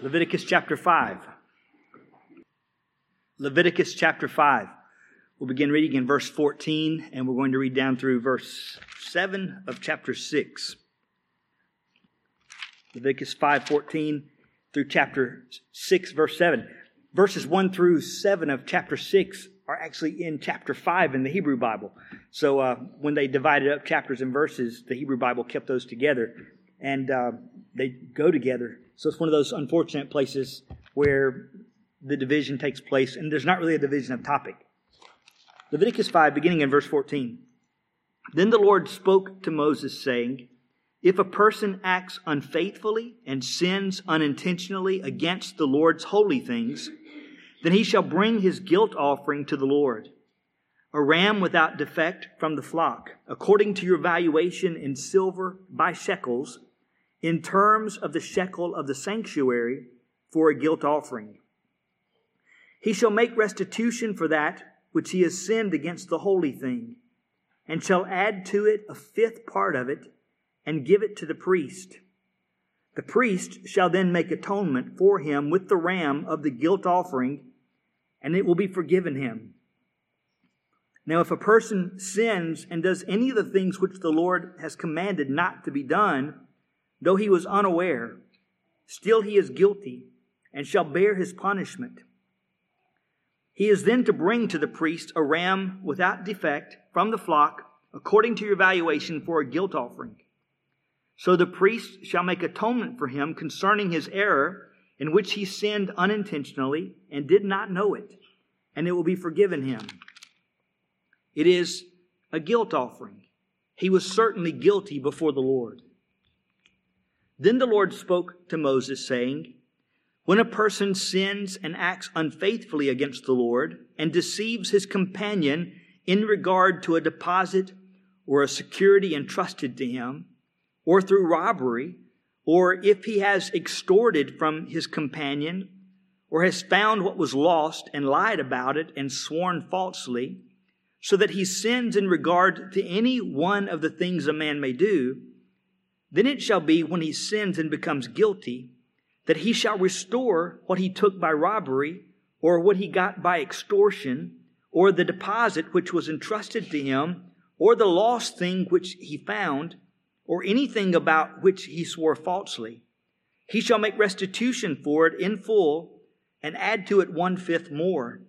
Leviticus chapter 5. Leviticus chapter 5. We'll begin reading in verse 14, and we're going to read down through verse 7 of chapter 6. Leviticus 5:14 through chapter 6 verse 7. Verses 1 through 7 of chapter 6 are actually in chapter 5 in the Hebrew Bible. So uh, when they divided up chapters and verses, the Hebrew Bible kept those together, and uh, they go together. So it's one of those unfortunate places where the division takes place, and there's not really a division of topic. Leviticus 5, beginning in verse 14. Then the Lord spoke to Moses, saying, If a person acts unfaithfully and sins unintentionally against the Lord's holy things, then he shall bring his guilt offering to the Lord, a ram without defect from the flock, according to your valuation in silver by shekels, in terms of the shekel of the sanctuary for a guilt offering. He shall make restitution for that which he has sinned against the holy thing, and shall add to it a fifth part of it, and give it to the priest. The priest shall then make atonement for him with the ram of the guilt offering, and it will be forgiven him. Now, if a person sins and does any of the things which the Lord has commanded not to be done, though he was unaware, still he is guilty and shall bear his punishment. He is then to bring to the priest a ram without defect from the flock, according to your valuation, for a guilt offering. So the priest shall make atonement for him concerning his error in which he sinned unintentionally and did not know it, and it will be forgiven him. It is a guilt offering. He was certainly guilty before the Lord. Then the Lord spoke to Moses, saying, when a person sins and acts unfaithfully against the Lord and deceives his companion in regard to a deposit or a security entrusted to him, or through robbery, or if he has extorted from his companion, or has found what was lost and lied about it and sworn falsely, so that he sins in regard to any one of the things a man may do, then it shall be when he sins and becomes guilty that he shall restore what he took by robbery, or what he got by extortion, or the deposit which was entrusted to him, or the lost thing which he found, or anything about which he swore falsely. He shall make restitution for it in full, and add to it one fifth more.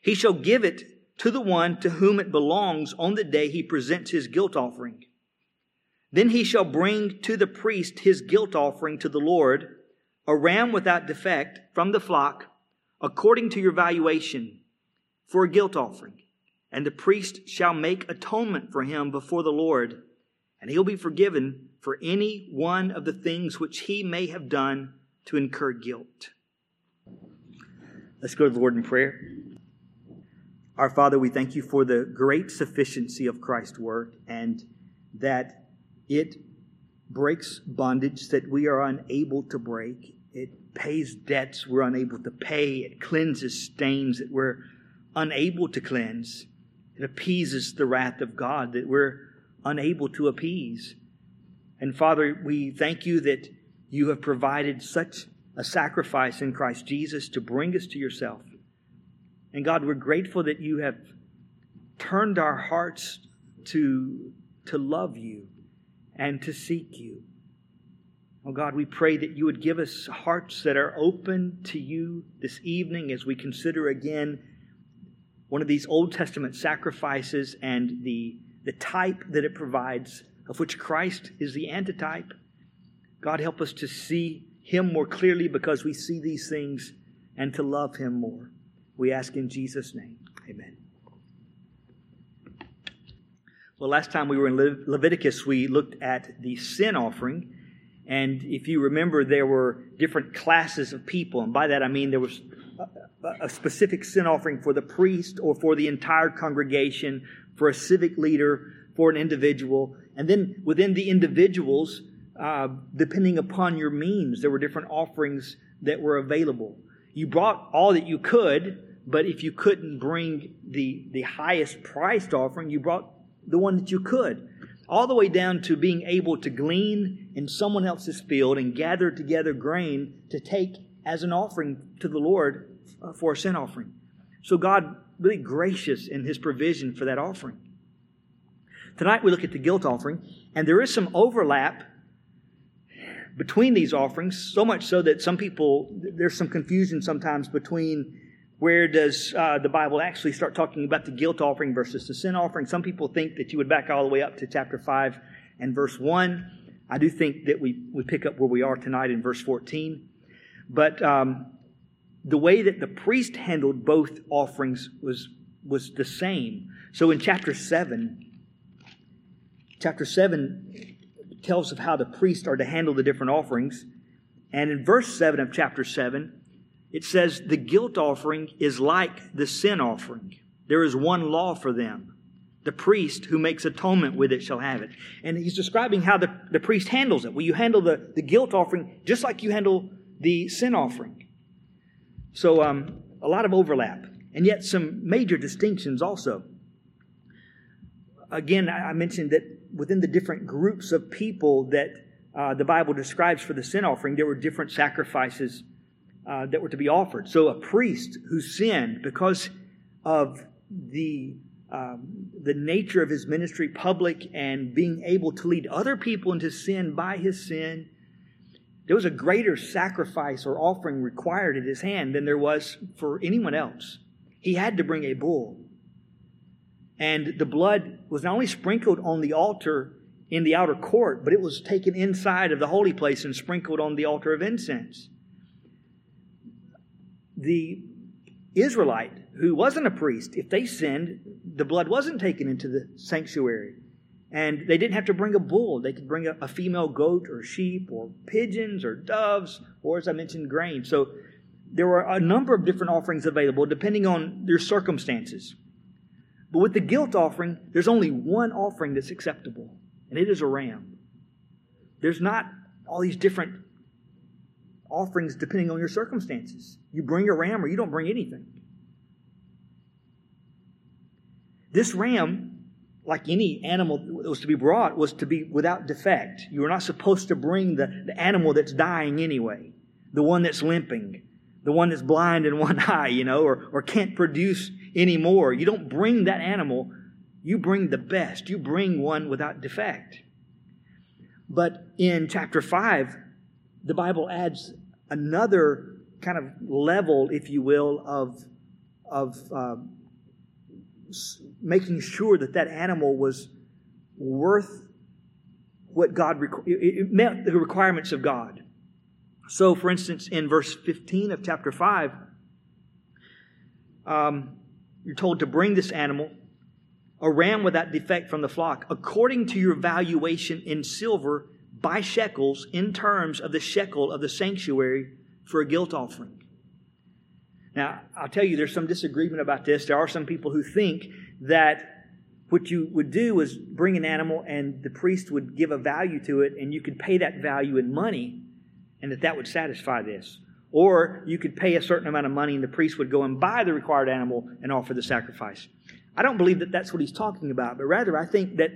He shall give it to the one to whom it belongs on the day he presents his guilt offering. Then he shall bring to the priest his guilt offering to the Lord, a ram without defect from the flock, according to your valuation, for a guilt offering. And the priest shall make atonement for him before the Lord, and he'll be forgiven for any one of the things which he may have done to incur guilt. Let's go to the Lord in prayer. Our Father, we thank you for the great sufficiency of Christ's work and that it breaks bondage that we are unable to break. It pays debts we're unable to pay. It cleanses stains that we're unable to cleanse. It appeases the wrath of God that we're unable to appease. And Father, we thank you that you have provided such a sacrifice in Christ Jesus to bring us to yourself. And God, we're grateful that you have turned our hearts to, to love you and to seek you. Oh God, we pray that you would give us hearts that are open to you this evening as we consider again one of these Old Testament sacrifices and the, the type that it provides, of which Christ is the antitype. God, help us to see him more clearly because we see these things and to love him more. We ask in Jesus' name. Amen. Well, last time we were in Le- Leviticus, we looked at the sin offering. And if you remember, there were different classes of people. And by that I mean there was a, a specific sin offering for the priest or for the entire congregation, for a civic leader, for an individual. And then within the individuals, uh, depending upon your means, there were different offerings that were available. You brought all that you could, but if you couldn't bring the, the highest priced offering, you brought the one that you could, all the way down to being able to glean in someone else's field and gather together grain to take as an offering to the Lord uh, for a sin offering. So God really gracious in his provision for that offering. Tonight we look at the guilt offering, and there is some overlap between these offerings, so much so that some people, there's some confusion sometimes between where does uh, the Bible actually start talking about the guilt offering versus the sin offering. Some people think that you would back all the way up to chapter 5 and verse 1. I do think that we, we pick up where we are tonight in verse 14. But um, the way that the priest handled both offerings was, was the same. So in chapter 7, chapter 7 tells of how the priests are to handle the different offerings. And in verse 7 of chapter 7, it says, The guilt offering is like the sin offering. There is one law for them. The priest who makes atonement with it shall have it. And he's describing how the, the priest handles it. Well, you handle the, the guilt offering just like you handle the sin offering. So, um, a lot of overlap, and yet some major distinctions also. Again, I mentioned that within the different groups of people that uh, the Bible describes for the sin offering, there were different sacrifices uh, that were to be offered. So, a priest who sinned because of the um, the nature of his ministry, public, and being able to lead other people into sin by his sin, there was a greater sacrifice or offering required at his hand than there was for anyone else. He had to bring a bull. And the blood was not only sprinkled on the altar in the outer court, but it was taken inside of the holy place and sprinkled on the altar of incense. The Israelite who wasn't a priest, if they sinned, the blood wasn't taken into the sanctuary. And they didn't have to bring a bull. They could bring a, a, female goat or sheep or pigeons or doves or, as I mentioned, grain. So there were a number of different offerings available depending on their circumstances. But with the guilt offering, there's only one offering that's acceptable, and it is a ram. There's not all these different offerings depending on your circumstances. You bring a ram or you don't bring anything. This ram like any animal that was to be brought, was to be without defect. You were not supposed to bring the, the animal that's dying anyway, the one that's limping, the one that's blind in one eye, you know, or, or can't produce anymore. You don't bring that animal, you bring the best. You bring one without defect. But in chapter 5, the Bible adds another kind of level, if you will, of, of uh, making sure that that animal was worth what God it met the requirements of God. So, for instance, in verse 15 of chapter 5, um, you're told to bring this animal, a ram without defect from the flock, according to your valuation in silver by shekels in terms of the shekel of the sanctuary for a guilt offering. Now, I'll tell you, there's some disagreement about this. There are some people who think that what you would do is bring an animal and the priest would give a value to it and you could pay that value in money and that that would satisfy this. Or you could pay a certain amount of money and the priest would go and buy the required animal and offer the sacrifice. I don't believe that that's what he's talking about, but rather I think that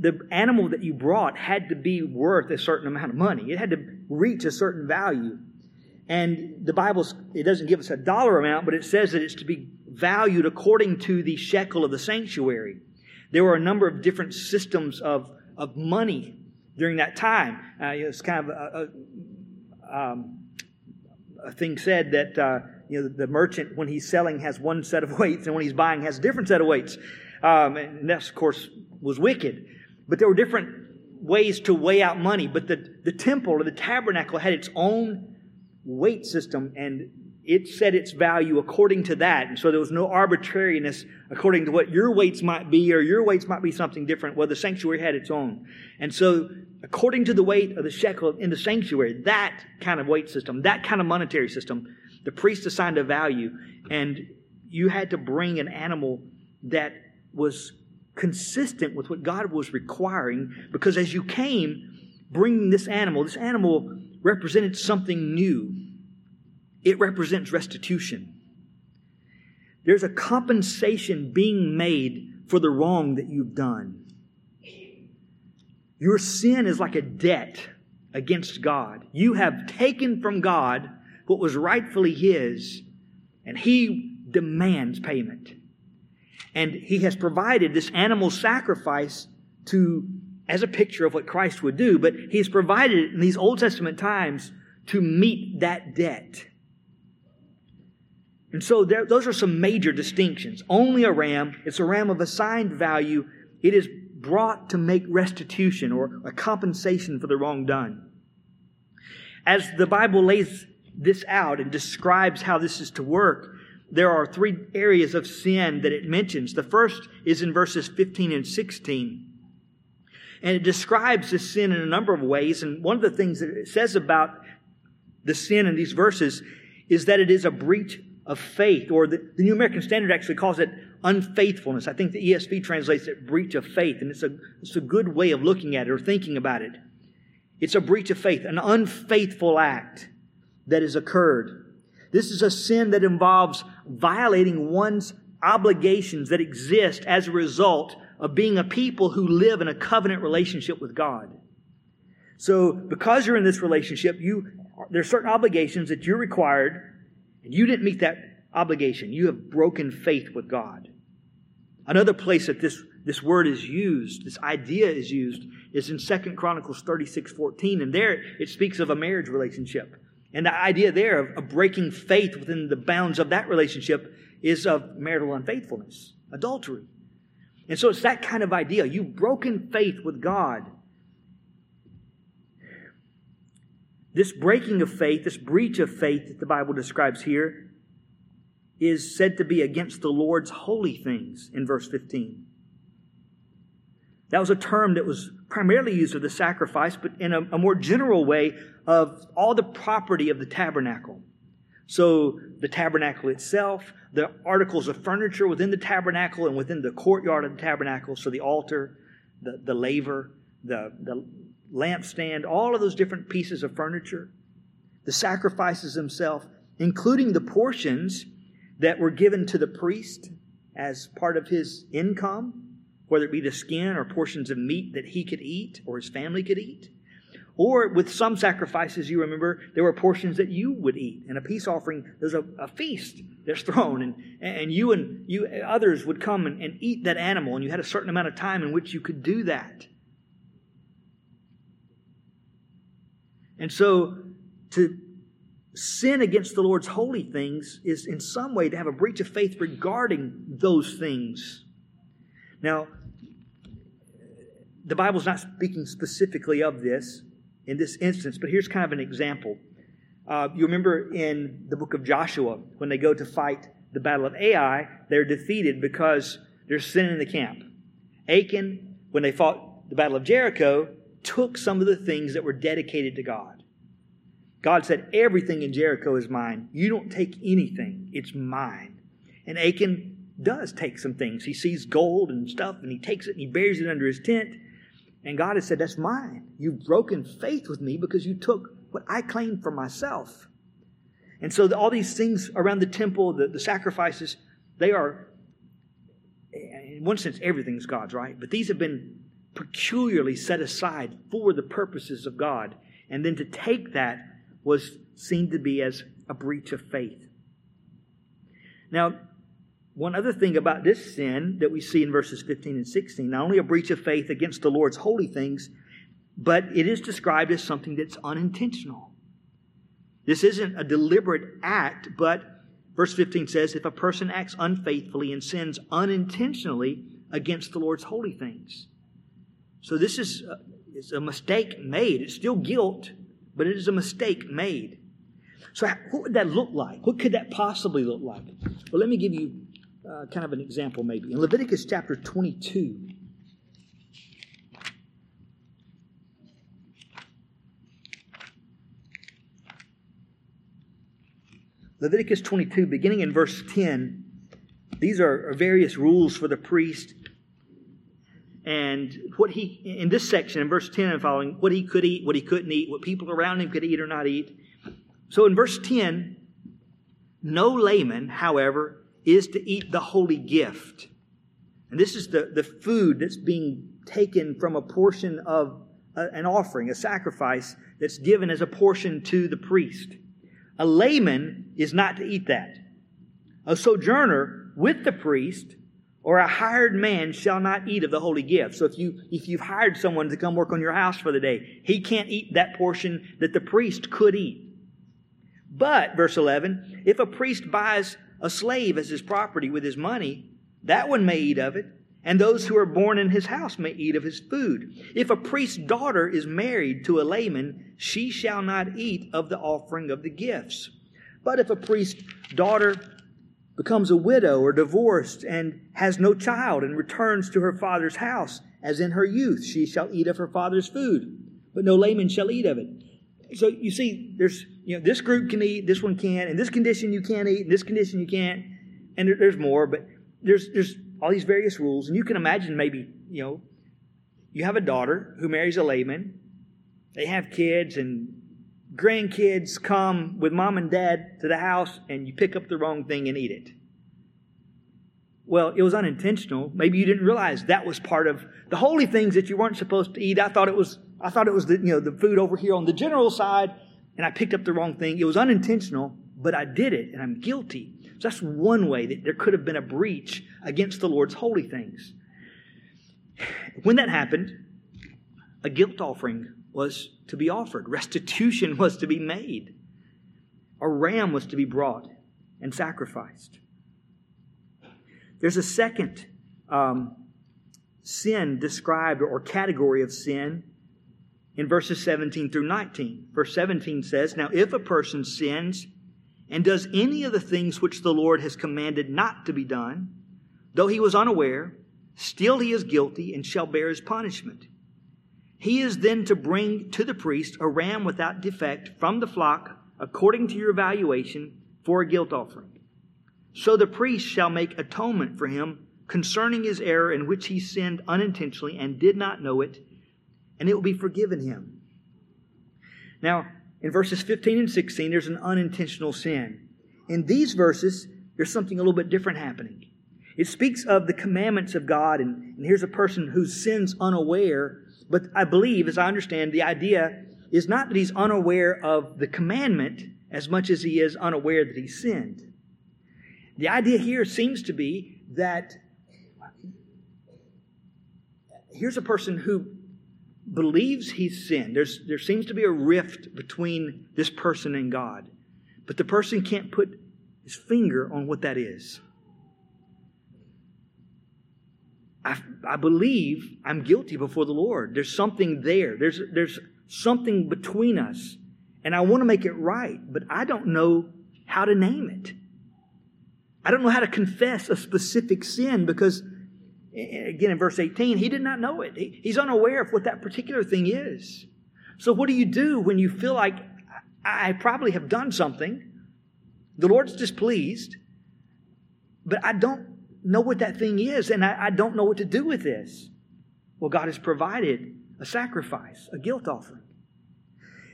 the animal that you brought had to be worth a certain amount of money. It had to reach a certain value. And the Bible, it doesn't give us a dollar amount, but it says that it's to be valued according to the shekel of the sanctuary. There were a number of different systems of, of money during that time. Uh, it's kind of a, a, um, a thing said that uh, you know the merchant, when he's selling, has one set of weights, and when he's buying, has a different set of weights. Um, and that, of course, was wicked. But there were different ways to weigh out money. But the, the temple or the tabernacle had its own weight system and it set its value according to that. And so there was no arbitrariness according to what your weights might be, or your weights might be something different. Well, the sanctuary had its own. And so, according to the weight of the shekel in the sanctuary, that kind of weight system, that kind of monetary system, the priest assigned a value. And you had to bring an animal that was consistent with what God was requiring, because as you came bringing this animal, this animal represented something new. It represents restitution. There's a compensation being made for the wrong that you've done. Your sin is like a debt against God. You have taken from God what was rightfully His, and He demands payment. And He has provided this animal sacrifice to, as a picture of what Christ would do, but He's provided it in these Old Testament times to meet that debt. And so there, those are some major distinctions. Only a ram, it's a ram of assigned value. It is brought to make restitution or a compensation for the wrong done. As the Bible lays this out and describes how this is to work, there are three areas of sin that it mentions. The first is in verses 15 and 16. And it describes this sin in a number of ways. And one of the things that it says about the sin in these verses is that it is a breach of faith, or the, the, New American Standard actually calls it unfaithfulness. I think the ESV translates it breach of faith, and it's a, it's a good way of looking at it or thinking about it. It's a breach of faith, an unfaithful act that has occurred. This is a sin that involves violating one's obligations that exist as a result of being a people who live in a covenant relationship with God. So, because you're in this relationship, you there are certain obligations that you're required, and you didn't meet that obligation. You have broken faith with God. Another place that this, this word is used, this idea is used, is in Second Chronicles 36 14. And there it speaks of a marriage relationship. And the idea there of, of breaking faith within the bounds of that relationship is of marital unfaithfulness, adultery. And so it's that kind of idea. You've broken faith with God. This breaking of faith, this breach of faith that the Bible describes here, is said to be against the Lord's holy things in verse 15. That was a term that was primarily used of the sacrifice, but in a, a more general way of all the property of the tabernacle. So the tabernacle itself, the articles of furniture within the tabernacle and within the courtyard of the tabernacle, so the altar, the, the laver, the, the lampstand, all of those different pieces of furniture, the sacrifices themselves, including the portions that were given to the priest as part of his income, whether it be the skin or portions of meat that he could eat or his family could eat. Or with some sacrifices, you remember, there were portions that you would eat. In a peace offering, there's a, a feast that's thrown, and, and you and you others would come and, and eat that animal, and you had a certain amount of time in which you could do that. And so to sin against the Lord's holy things is in some way to have a breach of faith regarding those things. Now, the Bible's not speaking specifically of this in this instance, but here's kind of an example. Uh, you remember in the book of Joshua, when they go to fight the battle of Ai, they're defeated because there's sin in the camp. Achan, when they fought the battle of Jericho, took some of the things that were dedicated to God. God said, Everything in Jericho is mine. You don't take anything, it's mine. And Achan does take some things. He sees gold and stuff, and he takes it and he buries it under his tent. And God has said, That's mine. You've broken faith with me because you took what I claimed for myself. And so, the, all these things around the temple, the, the sacrifices, they are, in one sense, everything's God's, right? But these have been peculiarly set aside for the purposes of God. And then to take that was seen to be as a breach of faith. Now, one other thing about this sin that we see in verses 15 and 16, not only a breach of faith against the Lord's holy things, but it is described as something that's unintentional. This isn't a deliberate act, but verse 15 says if a person acts unfaithfully and sins unintentionally against the Lord's holy things. So this is a, it's a mistake made. It's still guilt, but it is a mistake made. So, what would that look like? What could that possibly look like? Well, let me give you uh, kind of an example, maybe. In Leviticus chapter 22, Leviticus 22, beginning in verse 10, these are various rules for the priest and what he in this section in verse 10 and following what he could eat what he couldn't eat what people around him could eat or not eat so in verse 10 no layman however is to eat the holy gift and this is the, the food that's being taken from a portion of a, an offering, a sacrifice that's given as a portion to the priest. A layman is not to eat that. A sojourner with the priest or a hired man shall not eat of the holy gift. So if you if you've hired someone to come work on your house for the day, he can't eat that portion that the priest could eat. But verse 11, if a priest buys a slave as his property with his money, that one may eat of it, and those who are born in his house may eat of his food. If a priest's daughter is married to a layman, she shall not eat of the offering of the gifts. But if a priest's daughter becomes a widow or divorced and has no child and returns to her father's house, as in her youth, she shall eat of her father's food, but no layman shall eat of it. So you see, there's you know this group can eat, this one can't, in this condition you can't eat, in this condition you can't, and there, there's more, but there's there's all these various rules, and you can imagine maybe you know you have a daughter who marries a layman, they have kids and grandkids come with mom and dad to the house and you pick up the wrong thing and eat it. Well, it was unintentional. Maybe you didn't realize that was part of the holy things that you weren't supposed to eat. I thought it was I thought it was the you know the food over here on the general side and I picked up the wrong thing. It was unintentional, but I did it and I'm guilty. So that's one way that there could have been a breach against the Lord's holy things. When that happened, a guilt offering was to be offered, restitution was to be made, a ram was to be brought and sacrificed. There's a second um, sin described or category of sin in verses 17 through 19. Verse 17 says, Now if a person sins and does any of the things which the Lord has commanded not to be done, though he was unaware, still he is guilty and shall bear his punishment. He is then to bring to the priest a ram without defect from the flock according to your evaluation for a guilt offering. So the priest shall make atonement for him concerning his error in which he sinned unintentionally and did not know it, and it will be forgiven him. Now, in verses 15 and 16, there's an unintentional sin. In these verses, there's something a little bit different happening. It speaks of the commandments of God, and, and here's a person who sins unaware but I believe, as I understand, the idea is not that he's unaware of the commandment as much as he is unaware that he sinned. The idea here seems to be that here's a person who believes he's sinned. There's, there seems to be a rift between this person and God, but the person can't put his finger on what that is. I, I believe I'm guilty before the Lord. There's something there. There's, there's something between us. And I want to make it right, but I don't know how to name it. I don't know how to confess a specific sin because, again, in verse 18, he did not know it. He's unaware of what that particular thing is. So, what do you do when you feel like I probably have done something? The Lord's displeased, but I don't know what that thing is, and I, don't know what to do with this. Well, God has provided a sacrifice, a guilt offering.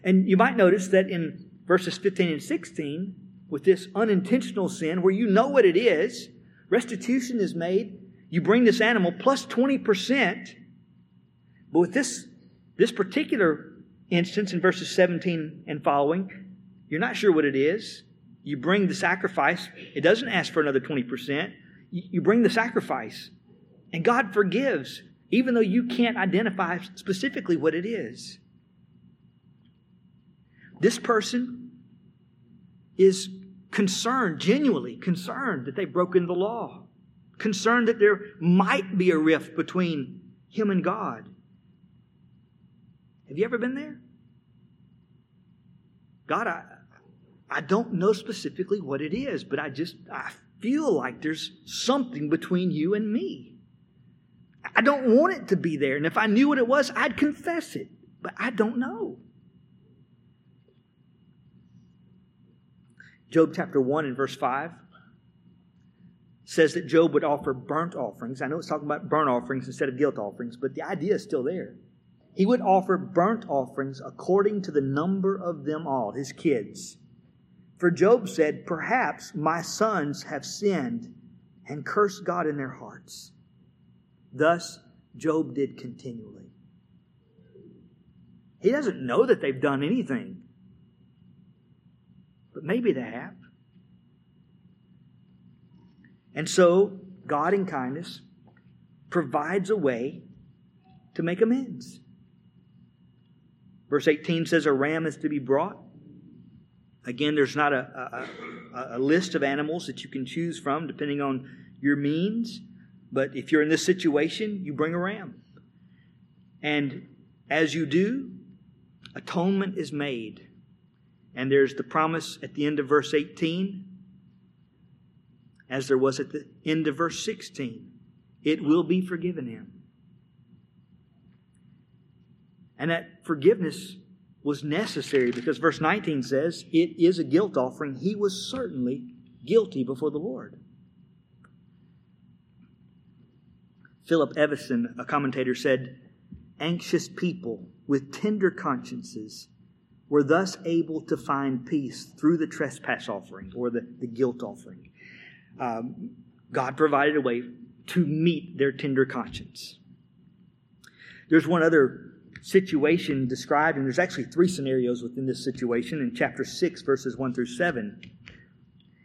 And you might notice that in verses 15 and 16, with this unintentional sin, where you know what it is, restitution is made. You bring this animal plus 20%. But with this, this particular instance in verses 17 and following, you're not sure what it is. You bring the sacrifice, it doesn't ask for another 20% you bring the sacrifice, and God forgives, even though you can't identify specifically what it is. This person is concerned, genuinely concerned that they've broken the law, concerned that there might be a rift between him and God. Have you ever been there? God, I, I don't know specifically what it is, but I just I feel like there's something between you and me. I don't want it to be there. And if I knew what it was, I'd confess it. But I don't know. Job chapter 1 and verse 5 says that Job would offer burnt offerings. I know it's talking about burnt offerings instead of guilt offerings, but the idea is still there. He would offer burnt offerings according to the number of them all, his kids. For Job said, Perhaps my sons have sinned and cursed God in their hearts. Thus, Job did continually. He doesn't know that they've done anything. But maybe they have. And so, God in kindness provides a way to make amends. Verse 18 says a ram is to be brought. Again, there's not a, a, a, list of animals that you can choose from depending on your means. But if you're in this situation, you bring a ram. And as you do, atonement is made. And there's the promise at the end of verse 18, as there was at the end of verse 16 it will be forgiven him. And that forgiveness was necessary because verse 19 says, It is a guilt offering. He was certainly guilty before the Lord. Philip Eveson, a commentator, said, Anxious people with tender consciences were thus able to find peace through the trespass offering or the, the guilt offering. Um, God provided a way to meet their tender conscience. There's one other situation described, and there's actually three scenarios within this situation in chapter 6, verses 1 through 7.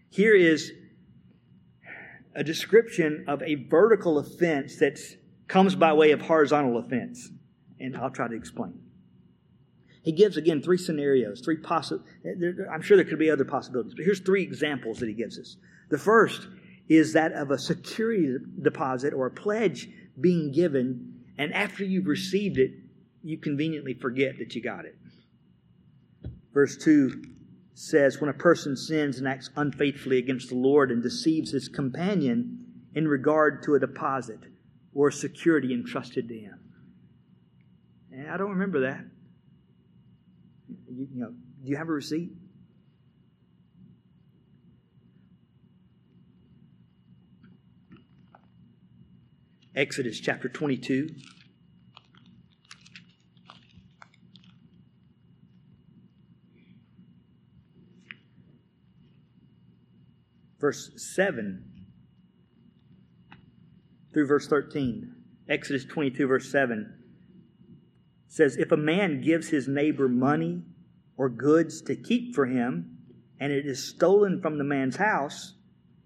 Here is a description of a vertical offense that comes by way of horizontal offense. And I'll try to explain. He gives again three scenarios, three possible. I'm sure there could be other possibilities, but here's three examples that he gives us. The first is that of a security deposit or a pledge being given, and after you've received it, you conveniently forget that you got it. Verse 2 says, When a person sins and acts unfaithfully against the Lord and deceives his companion in regard to a deposit or security entrusted to him. And I don't remember that. You, you know, do you have a receipt? Exodus chapter 22. Verse 7 through verse 13. Exodus 22, verse 7 says, If a man gives his neighbor money or goods to keep for him, and it is stolen from the man's house,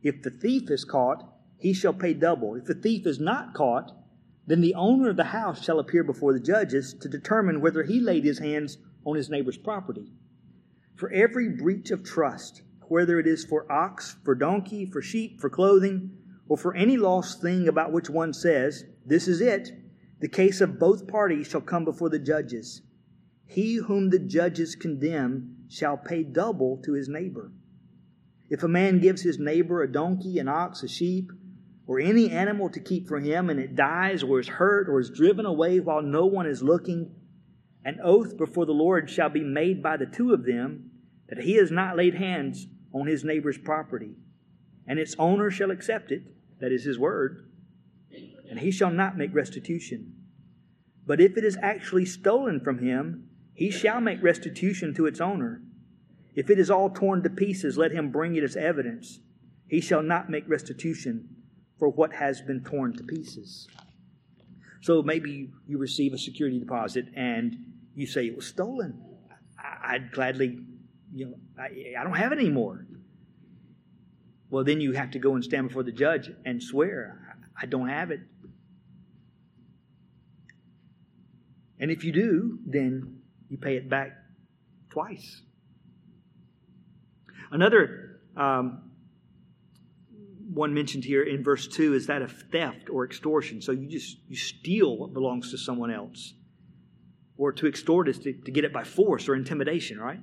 if the thief is caught, he shall pay double. If the thief is not caught, then the owner of the house shall appear before the judges to determine whether he laid his hands on his neighbor's property. For every breach of trust, whether it is for ox, for donkey, for sheep, for clothing, or for any lost thing about which one says, This is it, the case of both parties shall come before the judges. He whom the judges condemn shall pay double to his neighbor. If a man gives his neighbor a donkey, an ox, a sheep, or any animal to keep for him, and it dies, or is hurt, or is driven away while no one is looking, an oath before the Lord shall be made by the two of them that he has not laid hands on his neighbor's property, and its owner shall accept it, that is his word, and he shall not make restitution. But if it is actually stolen from him, he shall make restitution to its owner. If it is all torn to pieces, let him bring it as evidence. He shall not make restitution for what has been torn to pieces. So maybe you receive a security deposit and you say it was stolen. I'd gladly, you know, I, I don't have it anymore. Well, then you have to go and stand before the judge and swear, I don't have it. And if you do, then you pay it back twice. Another um, one mentioned here in verse 2 is that of theft or extortion. So you just you steal what belongs to someone else. Or to extort is to, to get it by force or intimidation, right?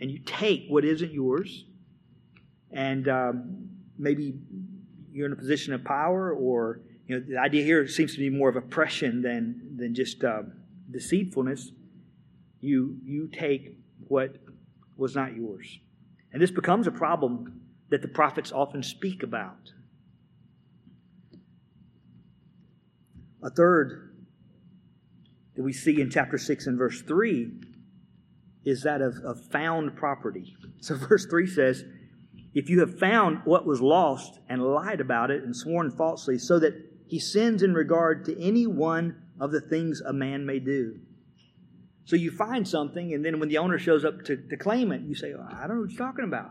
And you take what isn't yours, and um, maybe you're in a position of power, or you know the idea here seems to be more of oppression than than just uh, deceitfulness. You you take what was not yours, and this becomes a problem that the prophets often speak about. A third that we see in chapter 6 and verse 3 is that of, of found property. So, verse 3 says, If you have found what was lost and lied about it and sworn falsely, so that he sins in regard to any one of the things a man may do. So you find something, and then when the owner shows up to, to claim it, you say, oh, I don't know what you're talking about.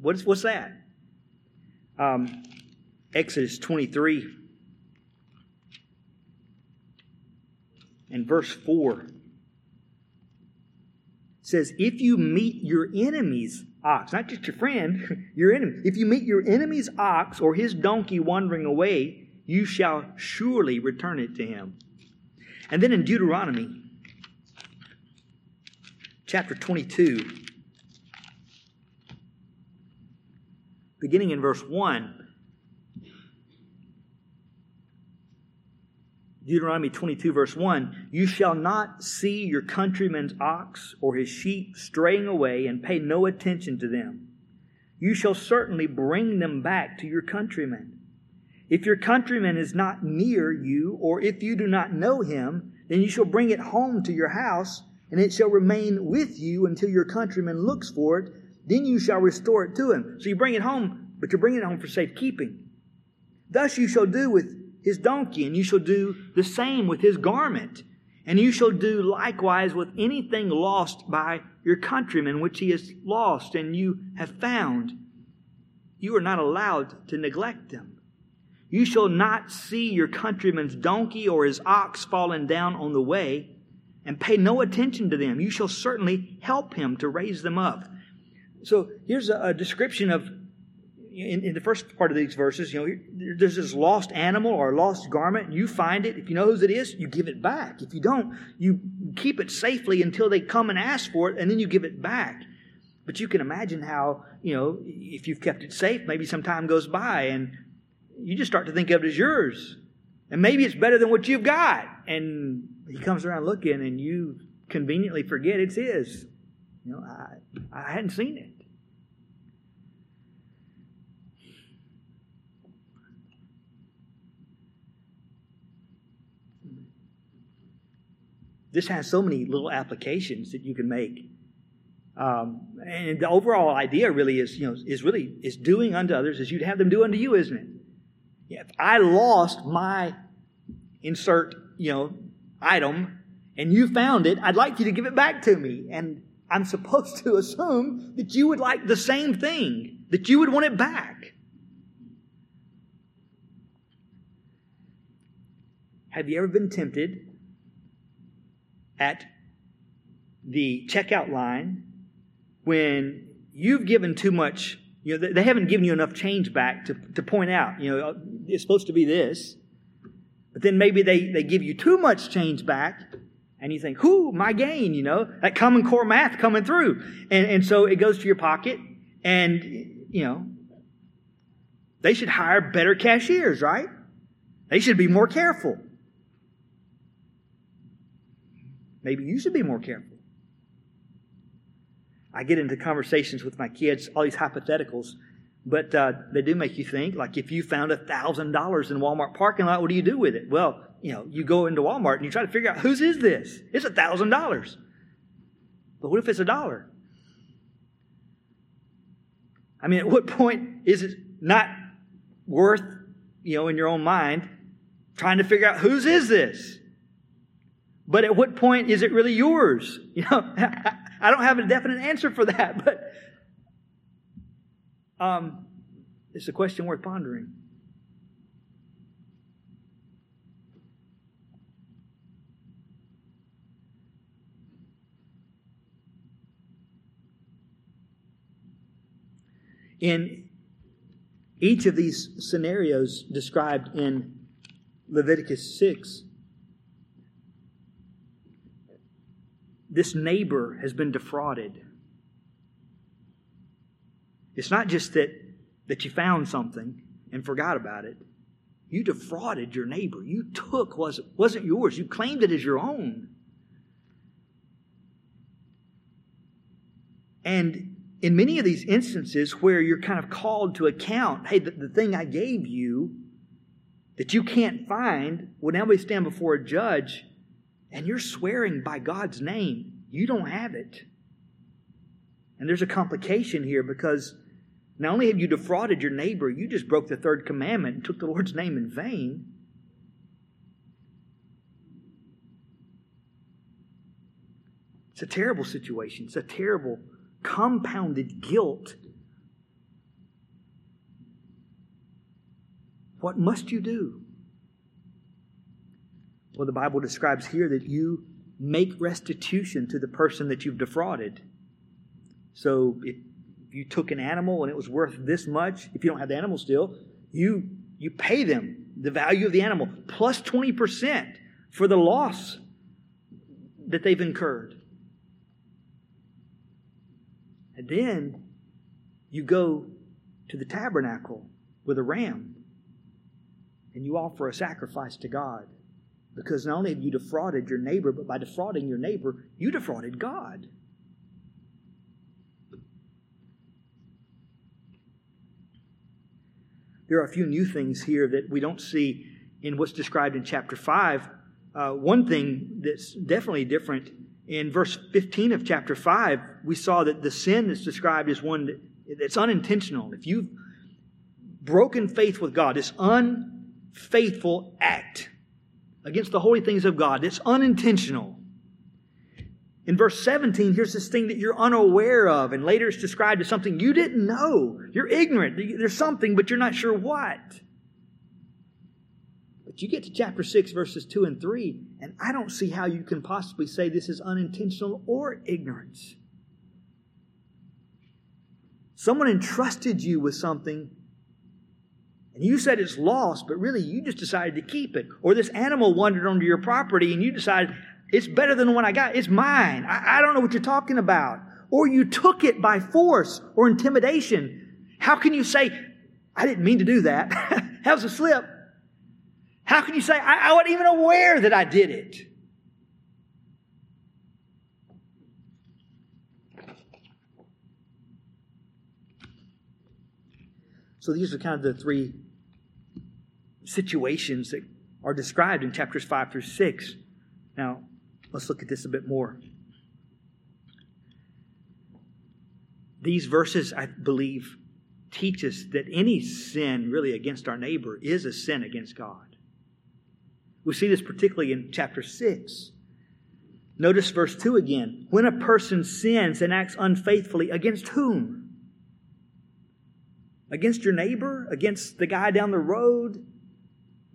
What's, what's that? Um, Exodus 23 and verse 4 says, If you meet your enemy's ox, not just your friend, your enemy, if you meet your enemy's ox or his donkey wandering away, you shall surely return it to him. And then in Deuteronomy chapter 22, beginning in verse 1, Deuteronomy 22, verse 1 You shall not see your countryman's ox or his sheep straying away and pay no attention to them. You shall certainly bring them back to your countrymen. If your countryman is not near you, or if you do not know him, then you shall bring it home to your house, and it shall remain with you until your countryman looks for it. Then you shall restore it to him. So you bring it home, but you're bringing it home for safekeeping. Thus you shall do with his donkey, and you shall do the same with his garment. And you shall do likewise with anything lost by your countrymen, which he has lost and you have found. You are not allowed to neglect them. You shall not see your countryman's donkey or his ox fallen down on the way, and pay no attention to them. You shall certainly help him to raise them up. So here's a, a description of in, in, the first part of these verses, you know, there's this lost animal or lost garment. You find it. If you know whose it is, you give it back. If you don't, you keep it safely until they come and ask for it, and then you give it back. But you can imagine how, you know, if you've kept it safe, maybe some time goes by and you just start to think of it as yours. And maybe it's better than what you've got. And he comes around looking and you conveniently forget it's his. You know, I, I hadn't seen it. This has so many little applications that you can make. Um, and the overall idea really is, you know, is really is doing unto others as you'd have them do unto you, isn't it? Yeah, if I lost my insert, you know, item and you found it, I'd like you to give it back to me. And I'm supposed to assume that you would like the same thing, that you would want it back. Have you ever been tempted at the checkout line when you've given too much, you know, they haven't given you enough change back to, to point out, you know, uh, it's supposed to be this. But then maybe they, they give you too much change back and you think, whoo, my gain, you know, that common core math coming through. And, and so it goes to your pocket and, you know, they should hire better cashiers, right? They should be more careful. Maybe you should be more careful. I get into conversations with my kids, all these hypotheticals, but uh, they do make you think. Like if you found a thousand dollars in Walmart parking lot, what do you do with it? Well, you know, you go into Walmart and you try to figure out whose is this? It's a thousand dollars. But what if it's a dollar? I mean, at what point is it not worth, you know, in your own mind, trying to figure out whose is this? But at what point is it really yours? You know, I don't have a definite answer for that, but um, it's a question worth pondering. In each of these scenarios described in Leviticus 6, this neighbor has been defrauded. It's not just that, that you found something and forgot about it. You defrauded your neighbor. You took what wasn't yours. You claimed it as your own. And in many of these instances where you're kind of called to account, hey, the, the thing I gave you that you can't find, well, now we stand before a judge and you're swearing by God's name, you don't have it. And there's a complication here because not only have you defrauded your neighbor, you just broke the third commandment and took the Lord's name in vain. It's a terrible situation. It's a terrible, compounded guilt. What must you do? Well, the Bible describes here that you make restitution to the person that you've defrauded. So if you took an animal and it was worth this much, if you don't have the animal still, you you pay them the value of the animal plus 20% for the loss that they've incurred. And then you go to the tabernacle with a ram and you offer a sacrifice to God. Because not only have you defrauded your neighbor, but by defrauding your neighbor, you defrauded God. There are a few new things here that we don't see in what's described in chapter 5. Uh, one thing that's definitely different in verse 15 of chapter 5, we saw that the sin that's described is one that, that's unintentional. If you've broken faith with God, this unfaithful act against the holy things of God, it's unintentional. In verse 17, here's this thing that you're unaware of, and later it's described as something you didn't know. You're ignorant. There's something, but you're not sure what. But you get to chapter 6, verses 2 and 3, and I don't see how you can possibly say this is unintentional or ignorance. Someone entrusted you with something, and you said it's lost, but really you just decided to keep it. Or this animal wandered onto your property, and you decided, it's better than the one I got. It's mine. I, I don't know what you're talking about. Or you took it by force or intimidation. How can you say, I didn't mean to do that? that was a slip. How can you say, I, I wasn't even aware that I did it? So these are kind of the three situations that are described in chapters 5 through 6. Now, Let's look at this a bit more. These verses, I believe, teach us that any sin really against our neighbor is a sin against God. We see this particularly in chapter 6. Notice verse 2 again. When a person sins and acts unfaithfully, against whom? Against your neighbor? Against the guy down the road?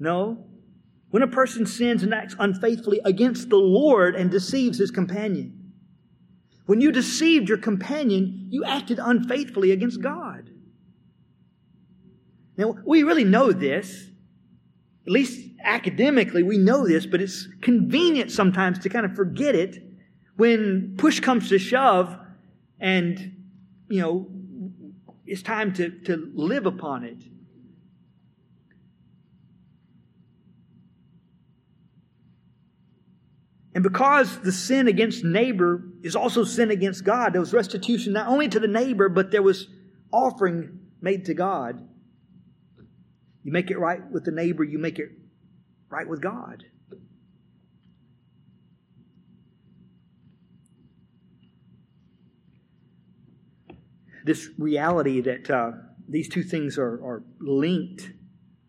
No. When a person sins and acts unfaithfully against the Lord and deceives his companion. When you deceived your companion, you acted unfaithfully against God. Now, we really know this. At least academically, we know this, but it's convenient sometimes to kind of forget it when push comes to shove and, you know, it's time to, to live upon it. And because the sin against neighbor is also sin against God, there was restitution not only to the neighbor, but there was offering made to God. You make it right with the neighbor, you make it right with God. This reality that uh, these two things are, are linked,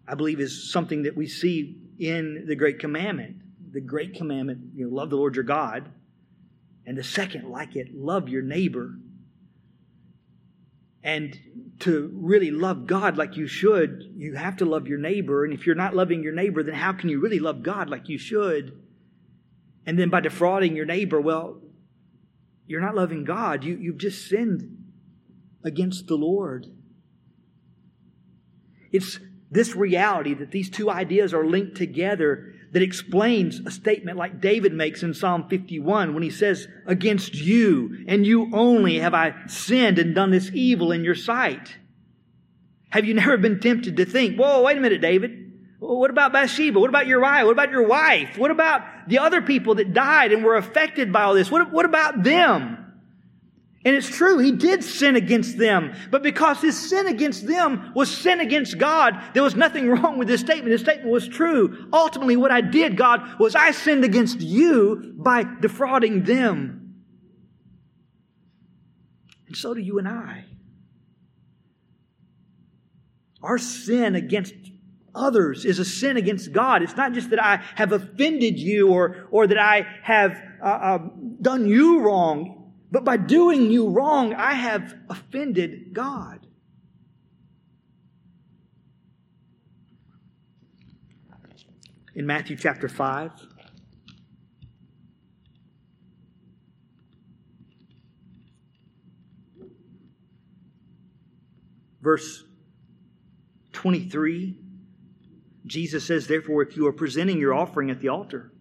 I believe, is something that we see in the Great Commandment the great commandment, you know, love the Lord your God. And the second, like it, love your neighbor. And to really love God like you should, you have to love your neighbor. And if you're not loving your neighbor, then how can you really love God like you should? And then by defrauding your neighbor, well, you're not loving God. You, you've just sinned against the Lord. It's this reality that these two ideas are linked together that explains a statement like David makes in Psalm 51 when he says, Against you and you only have I sinned and done this evil in your sight. Have you never been tempted to think, Whoa, wait a minute, David. what about Bathsheba? What about Uriah? What about your wife? What about the other people that died and were affected by all this? What, what about them? And it's true, he did sin against them. But because his sin against them was sin against God, there was nothing wrong with this statement. This statement was true. Ultimately, what I did, God, was I sinned against you by defrauding them. And so do you and I. Our sin against others is a sin against God. It's not just that I have offended you or, or that I have uh, uh, done you wrong, but by doing you wrong, I have offended God. In Matthew chapter 5, verse 23, Jesus says, Therefore, if you are presenting your offering at the altar,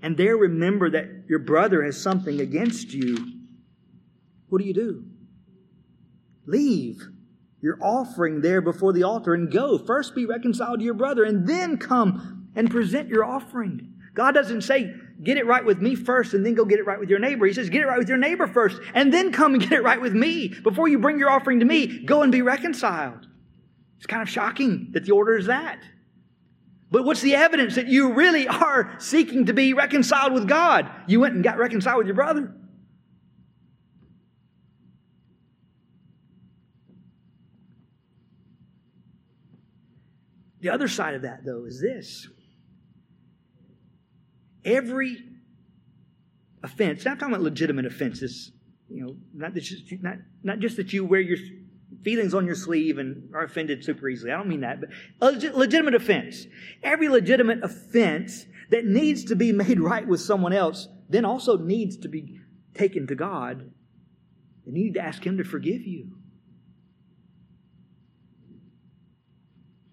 and there remember that your brother has something against you, what do you do? Leave your offering there before the altar and go. First be reconciled to your brother, and then come and present your offering. God doesn't say, get it right with me first and then go get it right with your neighbor. He says, get it right with your neighbor first and then come and get it right with me. Before you bring your offering to me, go and be reconciled. It's kind of shocking that the order is that. But what's the evidence that you really are seeking to be reconciled with God? You went and got reconciled with your brother. The other side of that, though, is this. Every offense, I'm talking about legitimate offenses, you know, not, just, not, not just that you wear your feelings on your sleeve and are offended super easily. I don't mean that, but legitimate offense. Every legitimate offense that needs to be made right with someone else then also needs to be taken to God. And you need to ask Him to forgive you.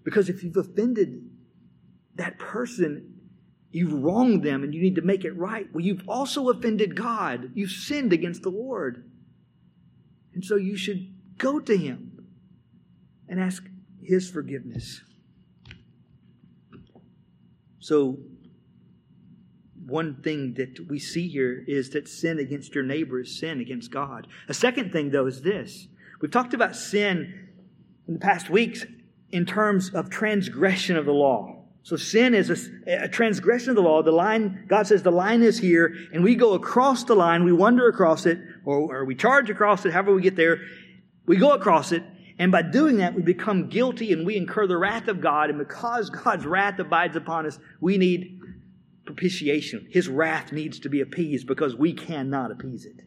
Because if you've offended that person, you've wronged them and you need to make it right. Well, you've also offended God. You've sinned against the Lord. And so you should go to Him and ask His forgiveness. So, one thing that we see here is that sin against your neighbor is sin against God. A second thing, though, is this. We've talked about sin in the past weeks in terms of transgression of the law. So sin is a, a, transgression of the law. The line, God says the line is here, and we go across the line, we wander across it, or, or we charge across it, however we get there. We go across it, and by doing that, we become guilty and we incur the wrath of God. And because God's wrath abides upon us, we need propitiation. His wrath needs to be appeased because we cannot appease it.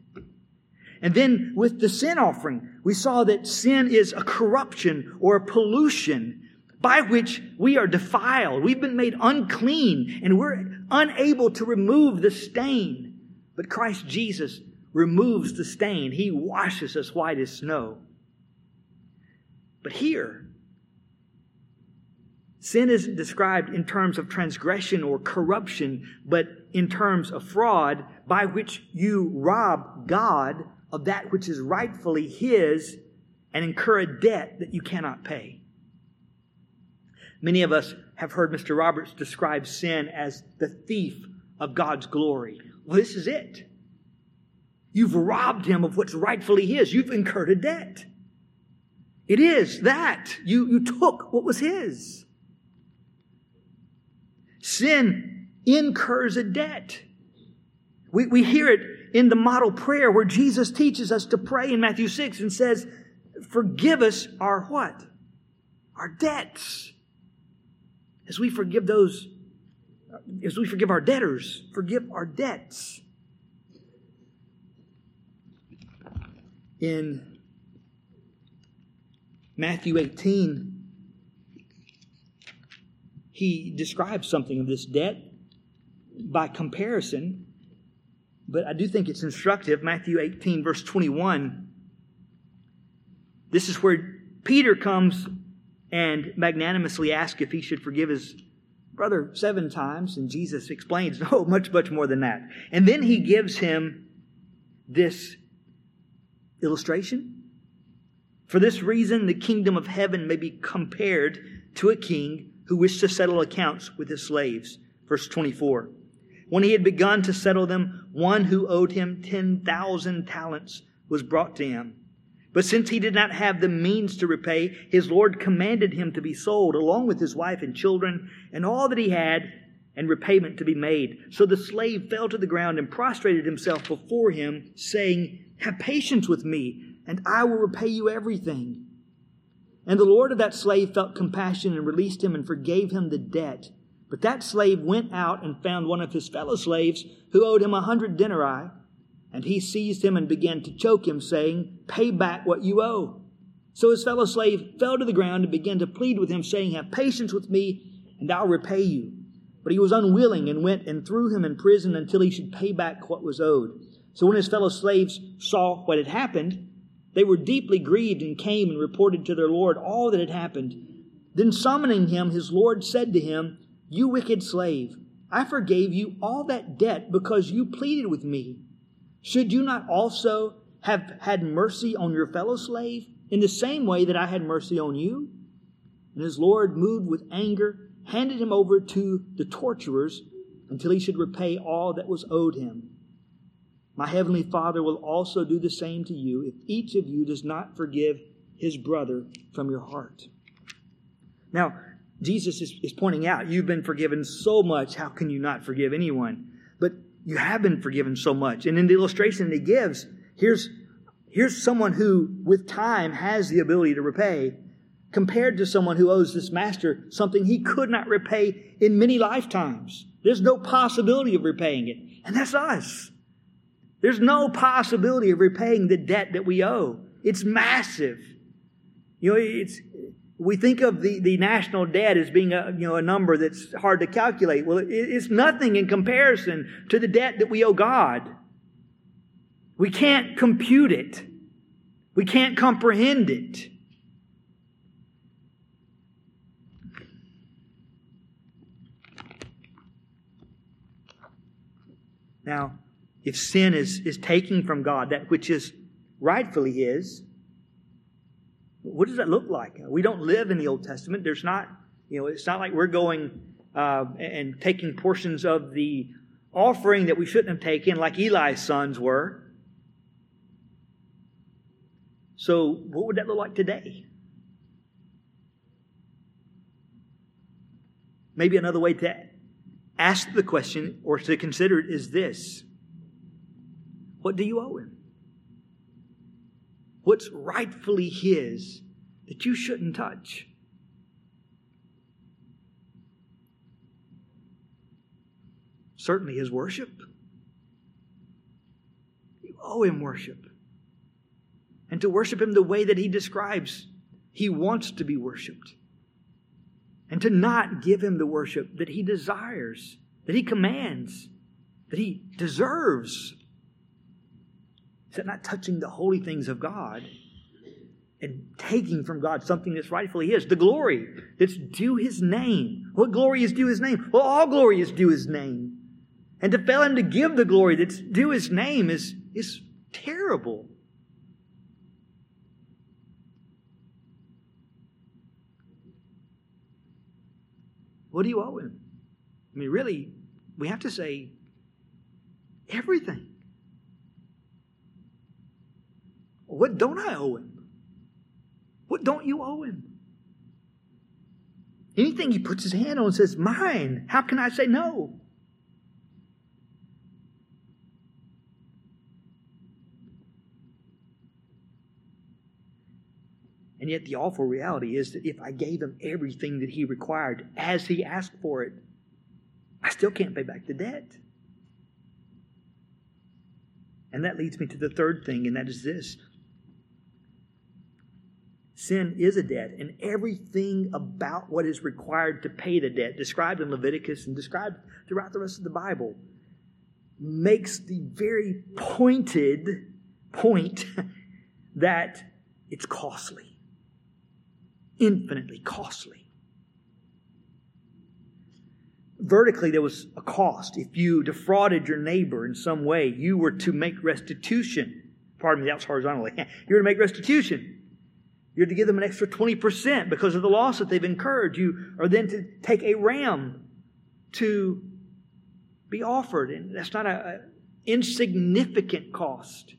And then with the sin offering, we saw that sin is a corruption or a pollution by which we are defiled. We've been made unclean and we're unable to remove the stain. But Christ Jesus removes the stain. He washes us white as snow. But here, sin isn't described in terms of transgression or corruption, but in terms of fraud by which you rob God of that which is rightfully His and incur a debt that you cannot pay. Many of us have heard Mr. Roberts describe sin as the thief of God's glory. Well, this is it. You've robbed him of what's rightfully his. You've incurred a debt. It is that. You, you took what was his. Sin incurs a debt. We, we hear it in the model prayer where Jesus teaches us to pray in Matthew 6 and says, Forgive us our what? Our debts. As we forgive those, as we forgive our debtors, forgive our debts. In Matthew 18, he describes something of this debt by comparison but I do think it's instructive. Matthew 18, verse 21. This is where Peter comes and magnanimously asks if he should forgive his brother seven times. And Jesus explains, no, oh, much, much more than that. And then he gives him this illustration. For this reason, the kingdom of heaven may be compared to a king who wished to settle accounts with his slaves. Verse 24. When he had begun to settle them, one who owed him 10,000 talents was brought to him. But since he did not have the means to repay, his Lord commanded him to be sold, along with his wife and children, and all that he had, and repayment to be made. So the slave fell to the ground and prostrated himself before him, saying, Have patience with me, and I will repay you everything. And the Lord of that slave felt compassion and released him and forgave him the debt. But that slave went out and found one of his fellow slaves who owed him a hundred denarii. And he seized him and began to choke him, saying, Pay back what you owe. So his fellow slave fell to the ground and began to plead with him, saying, Have patience with me, and I'll repay you. But he was unwilling and went and threw him in prison until he should pay back what was owed. So when his fellow slaves saw what had happened, they were deeply grieved and came and reported to their Lord all that had happened. Then summoning him, his Lord said to him, You wicked slave, I forgave you all that debt because you pleaded with me. Should you not also have had mercy on your fellow slave in the same way that I had mercy on you? And his Lord, moved with anger, handed him over to the torturers until he should repay all that was owed him. My heavenly Father will also do the same to you if each of you does not forgive his brother from your heart. Now, Jesus is, is pointing out, you've been forgiven so much, how can you not forgive anyone? But you have been forgiven so much. And in the illustration that he gives, here's, here's someone who, with time, has the ability to repay, compared to someone who owes this master something he could not repay in many lifetimes. There's no possibility of repaying it. And that's us. There's no possibility of repaying the debt that we owe. It's massive. You know, it's, we think of the, the national debt as being a, you know, a number that's hard to calculate. Well, it, it's nothing in comparison to the debt that we owe God. We can't compute it. We can't comprehend it. Now, if sin is, is taking from God that which is rightfully His, what does that look like? We don't live in the Old Testament. There's not, you know, it's not like we're going uh, and taking portions of the offering that we shouldn't have taken, like Eli's sons were. So, what would that look like today? Maybe another way to ask the question or to consider it is this what do you owe him? What's rightfully his that you shouldn't touch? Certainly his worship. You owe him worship. And to worship him the way that he describes, he wants to be worshiped. And to not give him the worship that he desires, that he commands, that he deserves. Is that not touching the holy things of God and taking from God something that's rightfully His? The glory that's due His name. What glory is due His name? Well, all glory is due His name. And to fail Him to give the glory that's due His name is, is terrible. What do you owe Him? I mean, really, we have to say everything. What don't I owe him? What don't you owe him? Anything he puts his hand on and says, Mine. How can I say no? And yet, the awful reality is that if I gave him everything that he required as he asked for it, I still can't pay back the debt. And that leads me to the third thing, and that is this Sin is a debt, and everything about what is required to pay the debt, described in Leviticus and described throughout the rest of the Bible, makes the very pointed point that it's costly, infinitely costly. Vertically, there was a cost. If you defrauded your neighbor in some way, you were to make restitution. Pardon me, that was horizontally. You were to make restitution. You're to give them an extra 20% because of the loss that they've incurred. You are then to take a ram to be offered. And that's not an insignificant cost.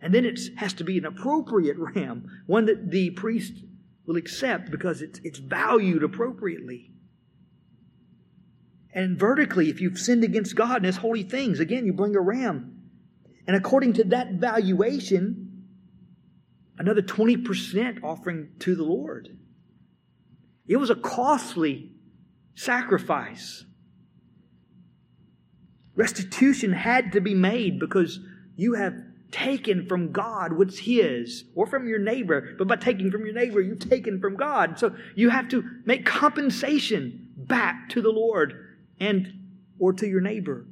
And then it has to be an appropriate ram, one that the priest will accept because it's, it's valued appropriately. And vertically, if you've sinned against God and His holy things, again, you bring a ram. And according to that valuation, another 20% offering to the Lord. It was a costly sacrifice. Restitution had to be made because you have taken from God what's His, or from your neighbor. But by taking from your neighbor, you've taken from God. So you have to make compensation back to the Lord and or to your neighbor.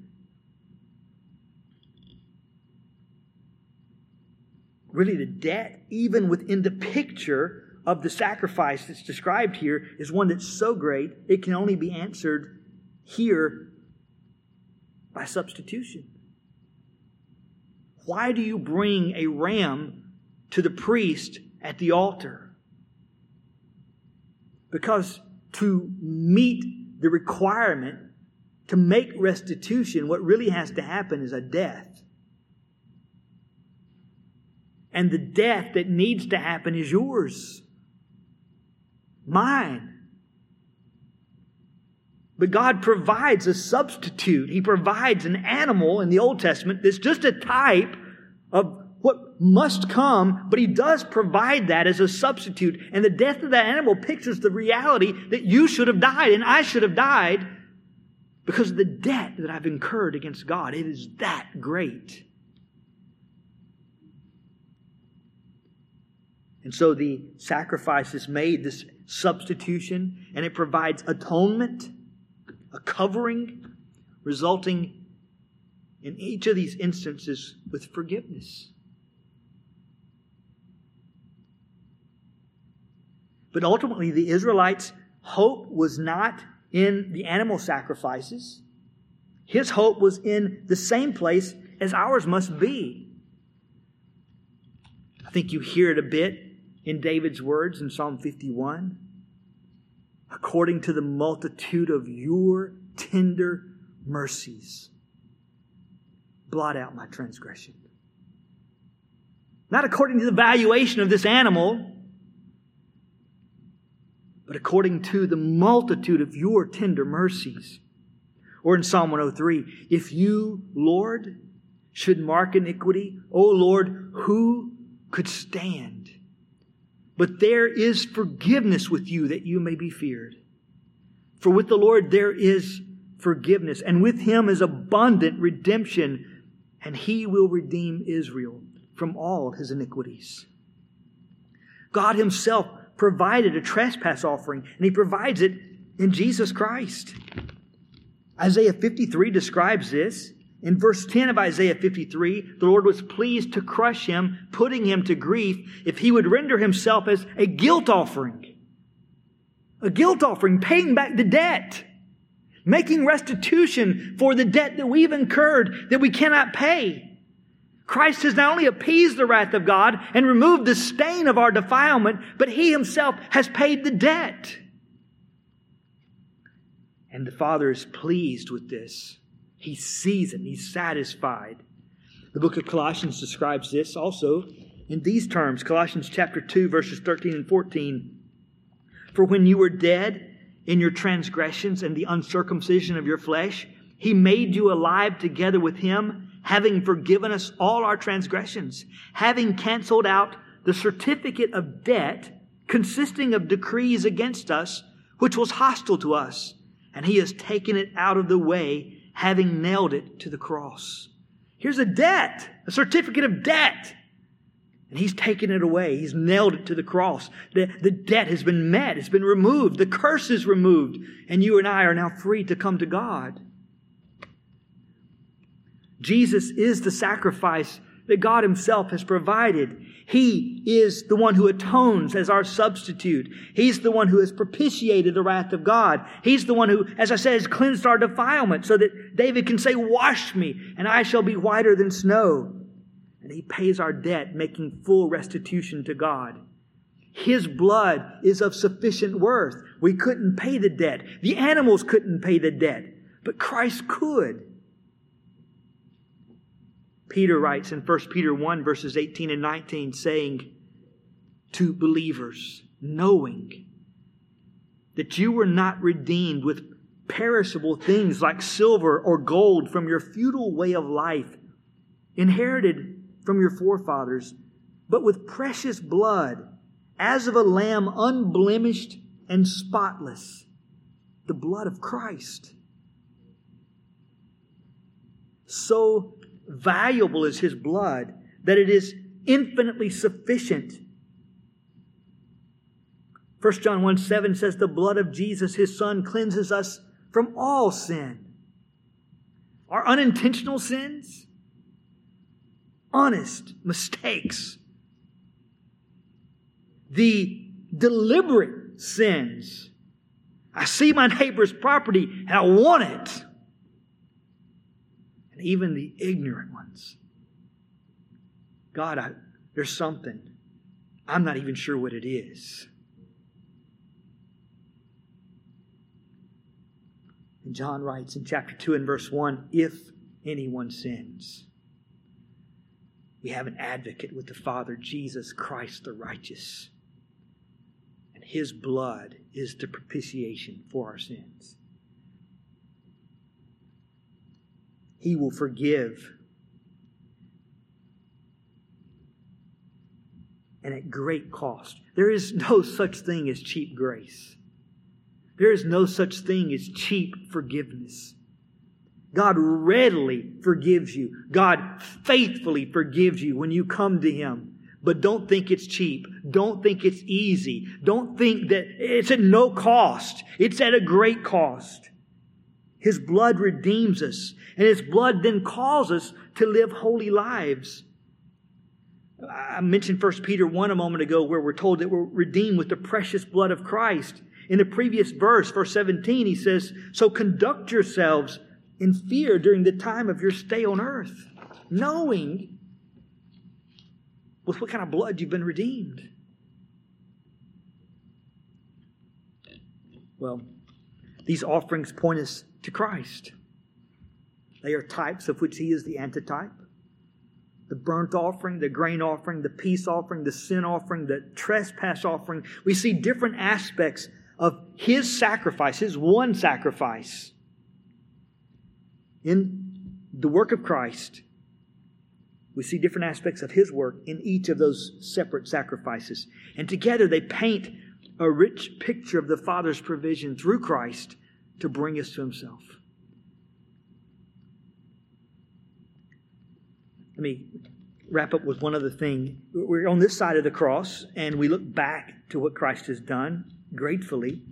Really, the debt, even within the picture of the sacrifice that's described here, is one that's so great it can only be answered here by substitution. Why do you bring a ram to the priest at the altar? Because to meet the requirement to make restitution, what really has to happen is a death. And the death that needs to happen is yours, mine. But God provides a substitute. He provides an animal in the Old Testament that's just a type of what must come, but He does provide that as a substitute. And the death of that animal pictures the reality that you should have died and I should have died because of the debt that I've incurred against God. It is that great. And so the sacrifice is made, this substitution, and it provides atonement a covering, resulting in each of these instances with forgiveness. But ultimately, the Israelites' hope was not in the animal sacrifices. His hope was in the same place as ours must be. I think you hear it a bit in David's words in Psalm 51 according to the multitude of your tender mercies. Blot out my transgression. Not according to the valuation of this animal, but according to the multitude of your tender mercies. Or in Psalm 103, if you, Lord, should mark iniquity, O Lord, who could stand? But there is forgiveness with you that you may be feared. For with the Lord there is forgiveness, and with him is abundant redemption, and he will redeem Israel from all his iniquities. God himself provided a trespass offering, and he provides it in Jesus Christ. Isaiah 53 describes this. In verse 10 of Isaiah 53, the Lord was pleased to crush him, putting him to grief, if he would render himself as a guilt offering. A guilt offering, paying back the debt, making restitution for the debt that we've incurred that we cannot pay. Christ has not only appeased the wrath of God and removed the stain of our defilement, but he himself has paid the debt. And the Father is pleased with this. He sees it. He's satisfied. The book of Colossians describes this also in these terms Colossians chapter 2, verses 13 and 14. For when you were dead in your transgressions and the uncircumcision of your flesh, he made you alive together with him, having forgiven us all our transgressions, having canceled out the certificate of debt consisting of decrees against us, which was hostile to us, and he has taken it out of the way having nailed it to the cross. Here's a debt, a certificate of debt. And he's taken it away. He's nailed it to the cross. The, the debt has been met. It's been removed. The curse is removed. And you and I are now free to come to God. Jesus is the sacrifice that God Himself has provided. He is the one who atones as our substitute. He's the one who has propitiated the wrath of God. He's the one who, as I said, has cleansed our defilement so that David can say, Wash me, and I shall be whiter than snow. And He pays our debt, making full restitution to God. His blood is of sufficient worth. We couldn't pay the debt. The animals couldn't pay the debt, but Christ could. Peter writes in 1 Peter 1, verses 18 and 19, saying to believers, knowing that you were not redeemed with perishable things like silver or gold from your futile way of life, inherited from your forefathers, but with precious blood, as of a lamb unblemished and spotless, the blood of Christ. So valuable is his blood that it is infinitely sufficient. 1 John 1 7 says, The blood of Jesus, his son, cleanses us from all sin. Our unintentional sins, honest mistakes, the deliberate sins. I see my neighbor's property and I want it. Even the ignorant ones. God, I, there's something. I'm not even sure what it is. And John writes in chapter 2 and verse 1 if anyone sins, we have an advocate with the Father, Jesus Christ the righteous. And his blood is the propitiation for our sins. He will forgive and at great cost. There is no such thing as cheap grace. There is no such thing as cheap forgiveness. God readily forgives you. God faithfully forgives you when you come to Him. But don't think it's cheap. Don't think it's easy. Don't think that it's at no cost. It's at a great cost. His blood redeems us, and His blood then calls us to live holy lives. I mentioned 1 Peter 1 a moment ago where we're told that we're redeemed with the precious blood of Christ. In the previous verse, verse 17, he says, So conduct yourselves in fear during the time of your stay on earth, knowing with what kind of blood you've been redeemed. Well, these offerings point us to Christ. They are types of which he is the antitype the burnt offering, the grain offering, the peace offering, the sin offering, the trespass offering. We see different aspects of his sacrifice, his one sacrifice. In the work of Christ, we see different aspects of his work in each of those separate sacrifices. And together they paint a rich picture of the Father's provision through Christ to bring us to himself. Let me wrap up with one other thing. We're on this side of the cross, and we look back to what Christ has done gratefully.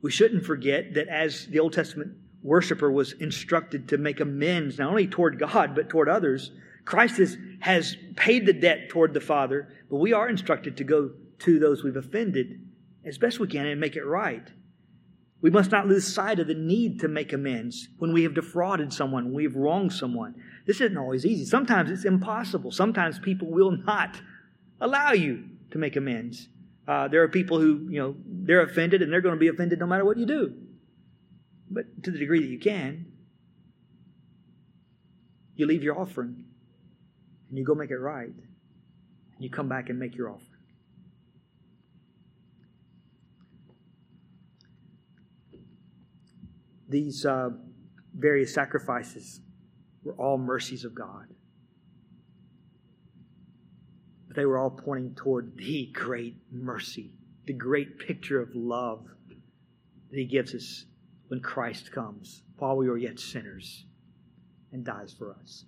We shouldn't forget that as the Old Testament worshiper was instructed to make amends not only toward God, but toward others, Christ has, has paid the debt toward the Father, but we are instructed to go to those we've offended as best we can and make it right. We must not lose sight of the need to make amends when we have defrauded someone, when we have wronged someone. This isn't always easy. Sometimes it's impossible. Sometimes people will not allow you to make amends. Uh, there are people who, you know, they're offended and they're going to be offended no matter what you do. But to the degree that you can, you leave your offering and you go make it right. And you come back and make your offering. These uh, various sacrifices were all mercies of God. But they were all pointing toward the great mercy, the great picture of love that He gives us when Christ comes while we were yet sinners and dies for us.